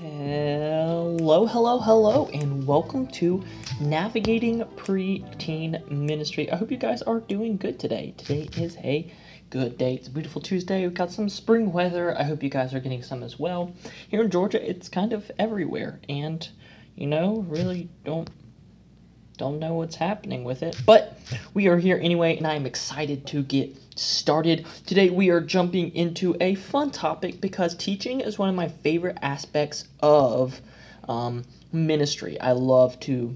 Hello, hello, hello, and welcome to Navigating Preteen Ministry. I hope you guys are doing good today. Today is a good day. It's a beautiful Tuesday. We've got some spring weather. I hope you guys are getting some as well. Here in Georgia, it's kind of everywhere, and you know, really don't don't know what's happening with it. But we are here anyway, and I am excited to get started. Today, we are jumping into a fun topic because teaching is one of my favorite aspects of um, ministry. I love to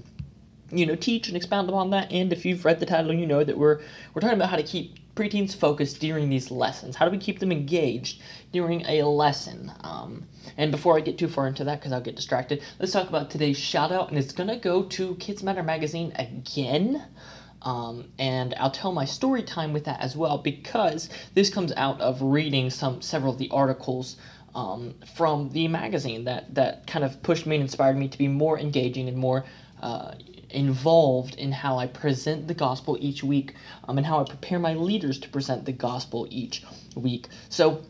you know teach and expound upon that and if you've read the title you know that we're we're talking about how to keep preteens focused during these lessons? How do we keep them engaged during a lesson? Um, and before i get too far into that because i'll get distracted let's talk about today's shout out and it's going to go to kids matter magazine again. Um, and I'll tell my story time with that as well because this comes out of reading some several of the articles um, from the magazine that that kind of pushed me and inspired me to be more engaging and more uh, involved in how I present the gospel each week um, and how I prepare my leaders to present the gospel each week. So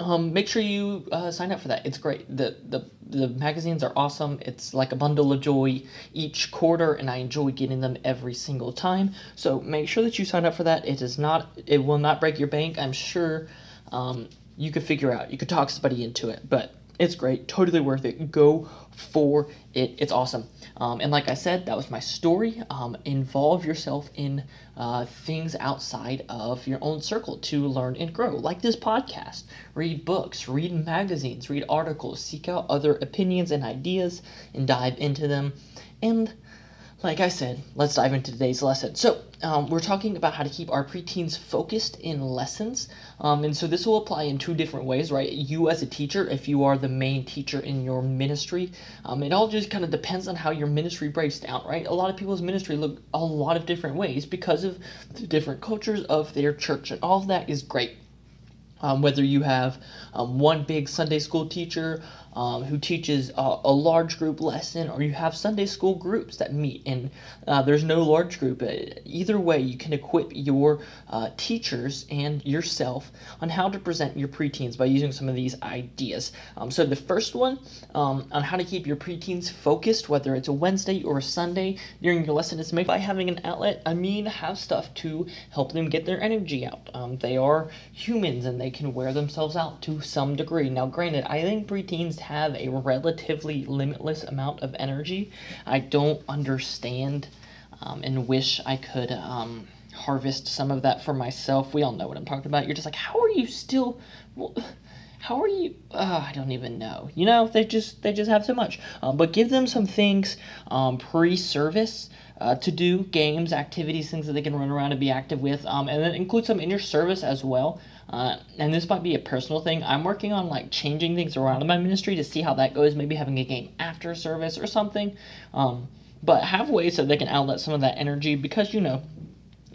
um, make sure you uh, sign up for that. It's great. The, the the magazines are awesome. It's like a bundle of joy each quarter, and I enjoy getting them every single time. So make sure that you sign up for that. It is not. It will not break your bank. I'm sure. Um, you could figure out. You could talk somebody into it, but it's great, totally worth it. Go for it. It's awesome. Um, and like I said, that was my story. Um, involve yourself in uh, things outside of your own circle to learn and grow, like this podcast. Read books, read magazines, read articles, seek out other opinions and ideas, and dive into them. And like I said, let's dive into today's lesson. So, um, we're talking about how to keep our preteens focused in lessons. Um, and so, this will apply in two different ways, right? You, as a teacher, if you are the main teacher in your ministry, um, it all just kind of depends on how your ministry breaks down, right? A lot of people's ministry look a lot of different ways because of the different cultures of their church, and all of that is great. Um, whether you have um, one big Sunday school teacher um, who teaches a, a, large group lesson, or you have Sunday school groups that meet, and uh, there's no large group. Uh, either way, you can equip your uh, teachers and yourself on how to present your preteens by using some of these ideas. Um, so, the first one um, on how to keep your preteens focused, whether it's a Wednesday or a Sunday during your lesson, is make by having an outlet. I mean, have stuff to help them get their energy out. Um, they are humans and they can wear themselves out to some degree. Now, granted, I think preteens have a relatively limitless amount of energy. I don't understand um, and wish I could um, harvest some of that for myself. We all know what I'm talking about. You're just like, how are you still? Well, how are you? Uh, I don't even know. You know, they just they just have so much. Um, but give them some things um, pre-service. Uh, to do games, activities, things that they can run around and be active with, um, and then include some in your service as well. Uh, and this might be a personal thing. I'm working on like changing things around in my ministry to see how that goes. Maybe having a game after service or something. Um, but have ways so they can outlet some of that energy because you know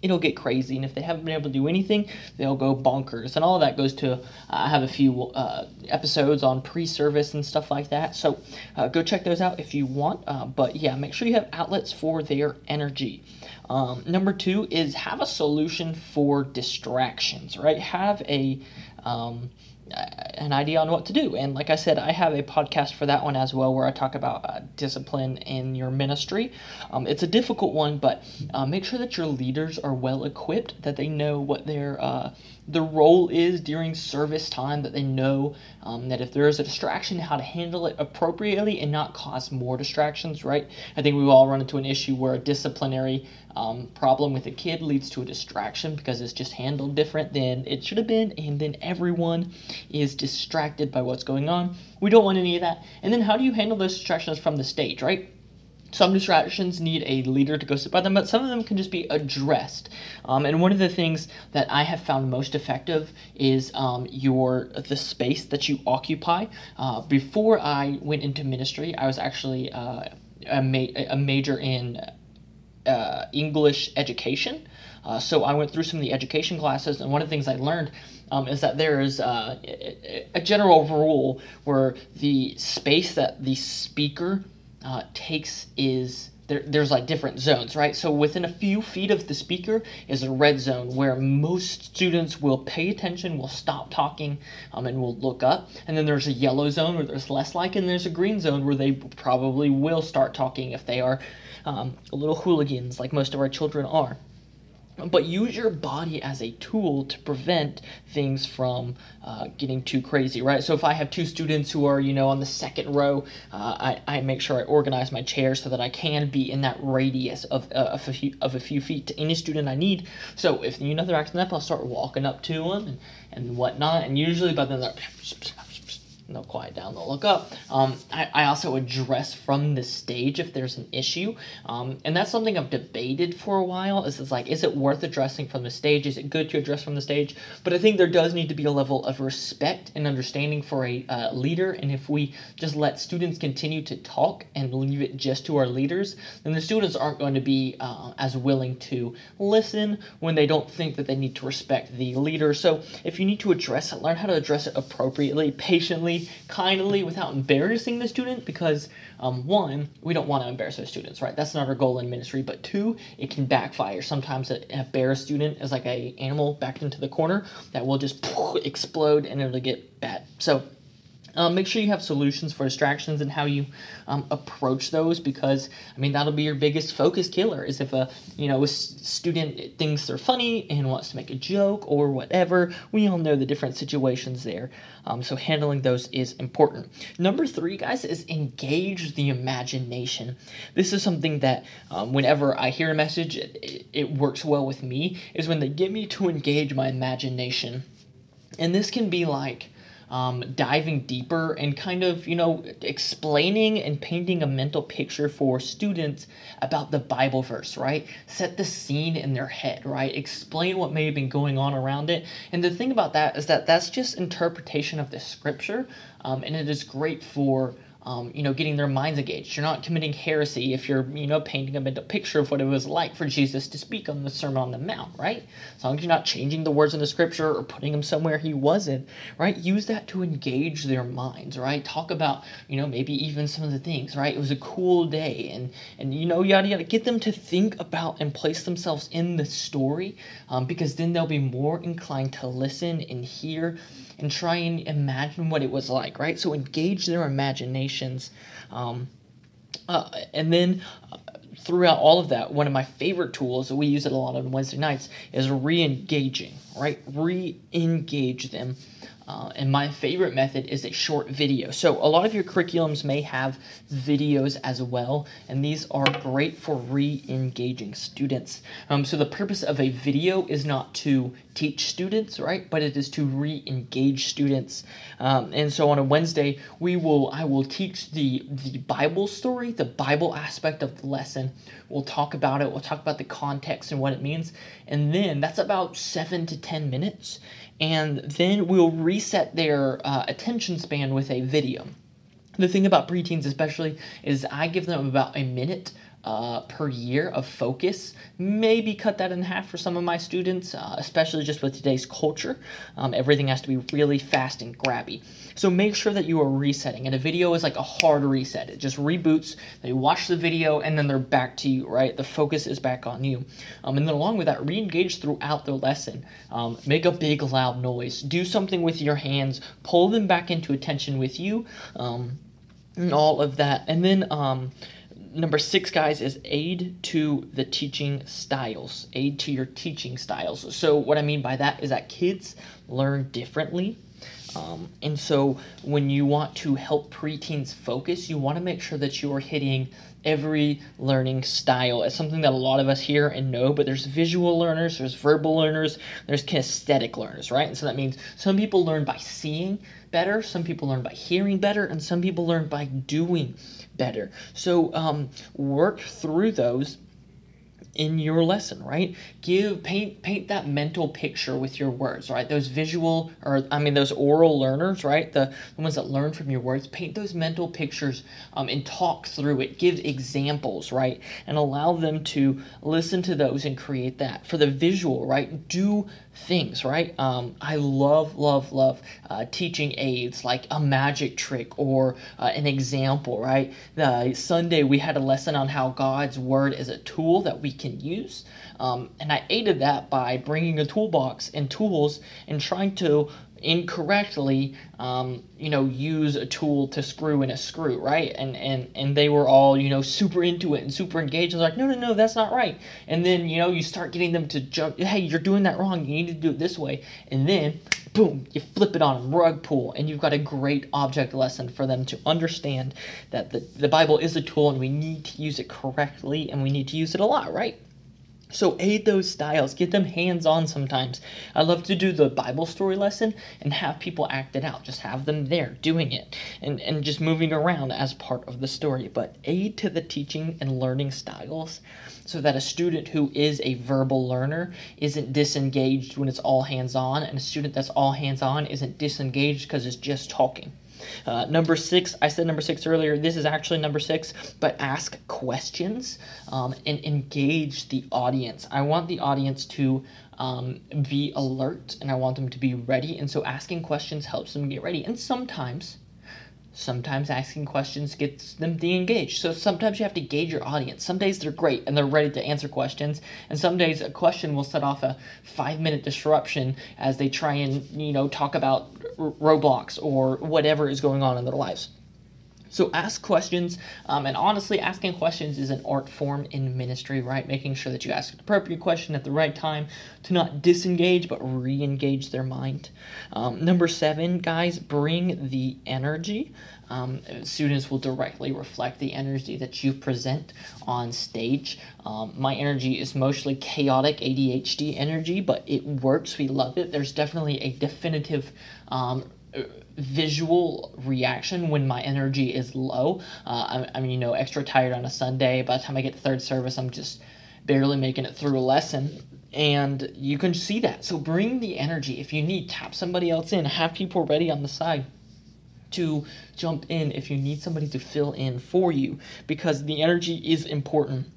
it'll get crazy and if they haven't been able to do anything they'll go bonkers. And all of that goes to uh, i have a few uh, episodes on pre-service and stuff like that. So uh, go check those out if you want. Uh, but yeah make sure you have outlets for their energy. Um, number two is have a solution for distractions, right? Have a um, an idea on what to do. And like I said, I have a podcast for that one as well where I talk about uh, discipline in your ministry. Um, it's a difficult one, but uh, make sure that your leaders are well equipped, that they know what their uh, the role is during service time, that they know um, that if there is a distraction, how to handle it appropriately and not cause more distractions, right? I think we've all run into an issue where a disciplinary um, problem with a kid leads to a distraction because it's just handled different than it should have been, and then everyone is distracted by what's going on. We don't want any of that. And then how do you handle those distractions from the stage, right? Some distractions need a leader to go sit by them, but some of them can just be addressed. Um, and one of the things that I have found most effective is um, your the space that you occupy. Uh, before I went into ministry, I was actually uh, a, ma- a major in uh, English education. Uh, so I went through some of the education classes, and one of the things I learned um, is that there is uh, a general rule where the space that the speaker uh, takes is there, there's like different zones, right? So within a few feet of the speaker is a red zone where most students will pay attention, will stop talking, um, and will look up. And then there's a yellow zone where there's less like, and there's a green zone where they probably will start talking if they are um, little hooligans like most of our children are but use your body as a tool to prevent things from uh, getting too crazy, right? So if I have two students who are, you know, on the second row, uh, I, I make sure I organize my chairs so that I can be in that radius of, uh, of, a, few, of a few feet to any student I need. So if you know they're acting up, I'll start walking up to them and, and whatnot. And usually by then they're they'll quiet down, they'll look up. Um, I, I, also address from the stage if there's an issue. Um, and that's something I've debated for a while. Is it's like, is it worth addressing from the stage? Is it good to address from the stage? But I think there does need to be a level of respect and understanding for a uh, leader. And if we just let students continue to talk and leave it just to our leaders, then the students aren't going to be uh, as willing to listen when they don't think that they need to respect the leader. So if you need to address it, learn how to address it appropriately, patiently, kindly, without embarrassing the student because, um, one, we don't want to embarrass our students, right? That's not our goal in ministry. But two, it can backfire. Sometimes an embarrassed student is like a animal backed into the corner that will just explode and it'll get bad. So um, make sure you have solutions for distractions and how you um, approach those because I mean that'll be your biggest focus killer is if a you know a student thinks they're funny and wants to make a joke or whatever. We all know the different situations there, um, so handling those is important. Number three, guys, is engage the imagination. This is something that um, whenever I hear a message, it, it works well with me. Is when they get me to engage my imagination, and this can be like um, diving deeper and kind of, you know, explaining and painting a mental picture for students about the Bible verse, right? Set the scene in their head, right? Explain what may have been going on around it. And the thing about that is that that's just interpretation of the scripture, um, and it is great for um, you know, getting their minds engaged. You're not committing heresy if you're, you know, painting a mental picture of what it was like for Jesus to speak on the Sermon on the Mount, right? As long as you're not changing the words in the scripture or putting them somewhere he wasn't, right? Use that to engage their minds, right? Talk about, you know, maybe even some of the things, right? It was a cool day and, and you know, yada, yada. Get them to think about and place themselves in the story um, because then they'll be more inclined to listen and hear and try and imagine what it was like, right? So engage their Um, uh, and then uh, throughout all of that, one of my favorite tools that we use it a lot on Wednesday nights is re engaging, right? Re engage them uh, and my favorite method is a short video. So a lot of your curriculums may have videos as well, and these are great for re-engaging students. Um, so the purpose of a video is not to teach students, right, but it is to re-engage students. Um, and so on a Wednesday, we will I will teach the the Bible story, the Bible aspect of the lesson. We'll talk about it. We'll talk about the context and what it means, and then that's about seven to ten minutes and then we'll reset their uh, attention span with a video. The thing about preteens, especially, is I give them about a minute uh, per year of focus. Maybe cut that in half for some of my students, uh, especially just with today's culture. Um, everything has to be really fast and grabby. So make sure that you are resetting. And a video is like a hard reset. It just reboots. They watch the video and then they're back to you, right? The focus is back on you. Um, and then along with that, re-engage throughout the lesson. Um, make a big loud noise. Do something with your hands. Pull them back into attention with you. Um, and all of that. And then um, number six, guys, is aid to the teaching styles. Aid to your teaching styles. So, what I mean by that is that kids learn differently. Um, and so, when you want to help preteens focus, you want to make sure that you are hitting every learning style. It's something that a lot of us hear and know, but there's visual learners, there's verbal learners, there's kinesthetic learners, right? And so that means some people learn by seeing better, some people learn by hearing better, and some people learn by doing better. So um, work through those in your lesson, right? Give paint paint that mental picture with your words, right? Those visual or I mean those oral learners, right? The, the ones that learn from your words, paint those mental pictures um, and talk through it. Give examples, right? And allow them to listen to those and create that. For the visual, right? Do things, right? Um, I love, love, love uh, teaching aids like a magic trick or uh, an example, right? The Sunday we had a lesson on how God's word is a tool that we can use. Um, and I aided that by bringing a toolbox and tools and trying to incorrectly um, you know use a tool to screw in a screw right? And and and they were all you know super into it and super engaged. And like no no no that's not right. And then you know you start getting them to jump hey you're doing that wrong. You need to do it this way. And then boom you flip it on rug pull and you've got a great object lesson for them to understand that the, the bible is a tool and we need to use it correctly and we need to use it a lot right so aid those styles, get them hands on sometimes. I love to do the Bible story lesson and have people act it out. Just have them there doing it and, and just moving around as part of the story. But aid to the teaching and learning styles so that a student who is a verbal learner isn't disengaged when it's all hands on, and a student that's all hands on isn't disengaged because it's just talking. Uh, number six, I said number six earlier. This is actually number six, but ask questions um, and engage the audience. I want the audience to um, be alert and I want them to be ready. And so asking questions helps them get ready. And sometimes, Sometimes asking questions gets them de-engaged. So sometimes you have to gauge your audience. Some days they're great and they're ready to answer questions, and some days a question will set off a five-minute disruption as they try and you know talk about Roblox or whatever is going on in their lives. So ask questions, um, and honestly, asking questions is an art form in ministry, right? Making sure that you ask an appropriate question at the right time to not disengage but re-engage their mind. Um, number seven, guys, bring the energy. Um, students will directly reflect the energy that you present on stage. Um, my energy is mostly chaotic ADHD energy, but it works. We love it. There's definitely a definitive um, visual reaction when my energy is low. Uh, I'm, I'm, you know, extra tired on a Sunday. By the time I get to third service, I'm just barely making it through a lesson. And you can see that. So bring the energy. If you need, tap somebody else in. Have people ready on the side to jump in if you need somebody to fill in for you because the energy is important.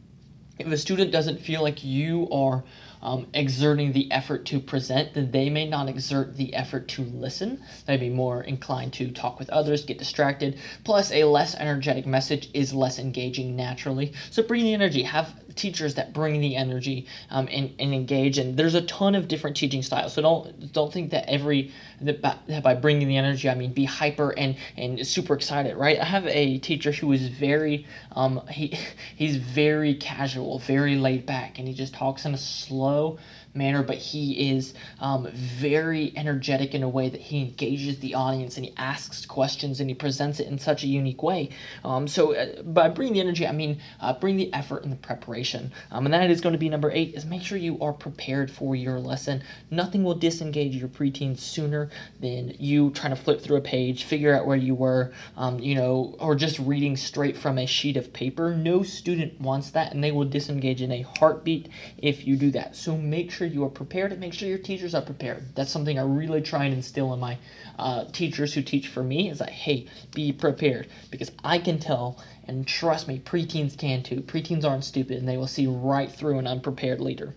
If a student doesn't feel like you are um, exerting the effort to present, then they may not exert the effort to listen. They'd be more inclined to talk with others, get distracted. Plus, a less energetic message is less engaging naturally. So bring the energy. Have teachers that bring the energy um, and, and engage. And there's a ton of different teaching styles. So don't don't think that every that by, that by bringing the energy, I mean be hyper and and super excited, right? I have a teacher who is very um, he he's very casual, very laid back, and he just talks in a slow low manner, but he is um, very energetic in a way that he engages the audience and he asks questions and he presents it in such a unique way. Um, so uh, by bringing the energy, I mean uh, bring the effort and the preparation. Um, and that is going to be number eight is make sure you are prepared for your lesson. Nothing will disengage your preteens sooner than you trying to flip through a page, figure out where you were, um, you know, or just reading straight from a sheet of paper. No student wants that and they will disengage in a heartbeat if you do that. So make sure sure you are prepared and make sure your teachers are prepared. That's something I really try and instill in my uh, teachers who teach for me is that, hey, be prepared. Because I can tell, and trust me, preteens can too. Preteens aren't stupid and they will see right through an unprepared leader.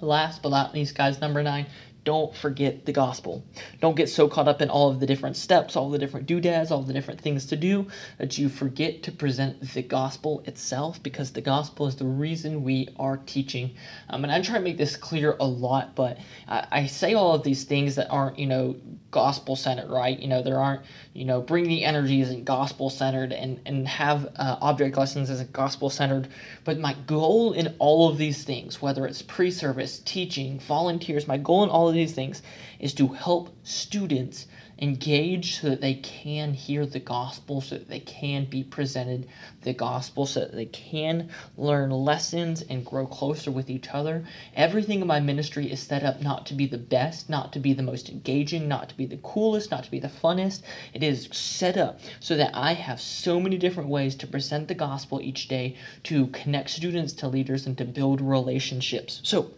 Last but not least, guys, number nine, don't forget the gospel. Don't get so caught up in all of the different steps, all the different doodads, all the different things to do that you forget to present the gospel itself because the gospel is the reason we are teaching. Um, and I try to make this clear a lot, but I, I say all of these things that aren't, you know, gospel centered, right? You know, there aren't, you know, bring the energy isn't gospel centered and, and have uh, object lessons isn't gospel centered. But my goal in all of these things, whether it's pre service, teaching, volunteers, my goal in all of these things is to help students engage so that they can hear the gospel, so that they can be presented the gospel, so that they can learn lessons and grow closer with each other. Everything in my ministry is set up not to be the best, not to be the most engaging, not to be the coolest, not to be the funnest. It is set up so that I have so many different ways to present the gospel each day, to connect students to leaders, and to build relationships. So,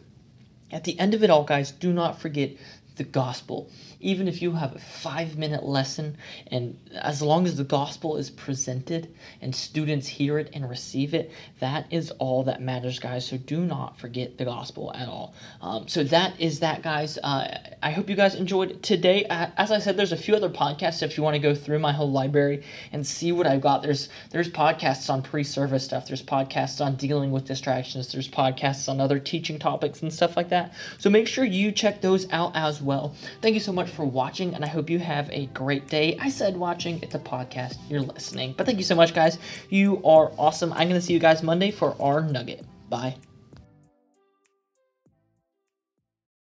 at the end of it all, guys, do not forget the gospel. Even if you have a five minute lesson, and as long as the gospel is presented and students hear it and receive it, that is all that matters, guys. So do not forget the gospel at all. Um, so that is that, guys. Uh, I hope you guys enjoyed today. Uh, as I said, there's a few other podcasts if you want to go through my whole library and see what I've got. There's there's podcasts on pre-service stuff. There's podcasts on dealing with distractions. There's podcasts on other teaching topics and stuff like that. So make sure you check those out as well. Thank you so much for watching, and I hope you have a great day. I said watching, it's a podcast, you're listening. But thank you so much, guys. You are awesome. I'm going to see you guys Monday for our nugget. Bye.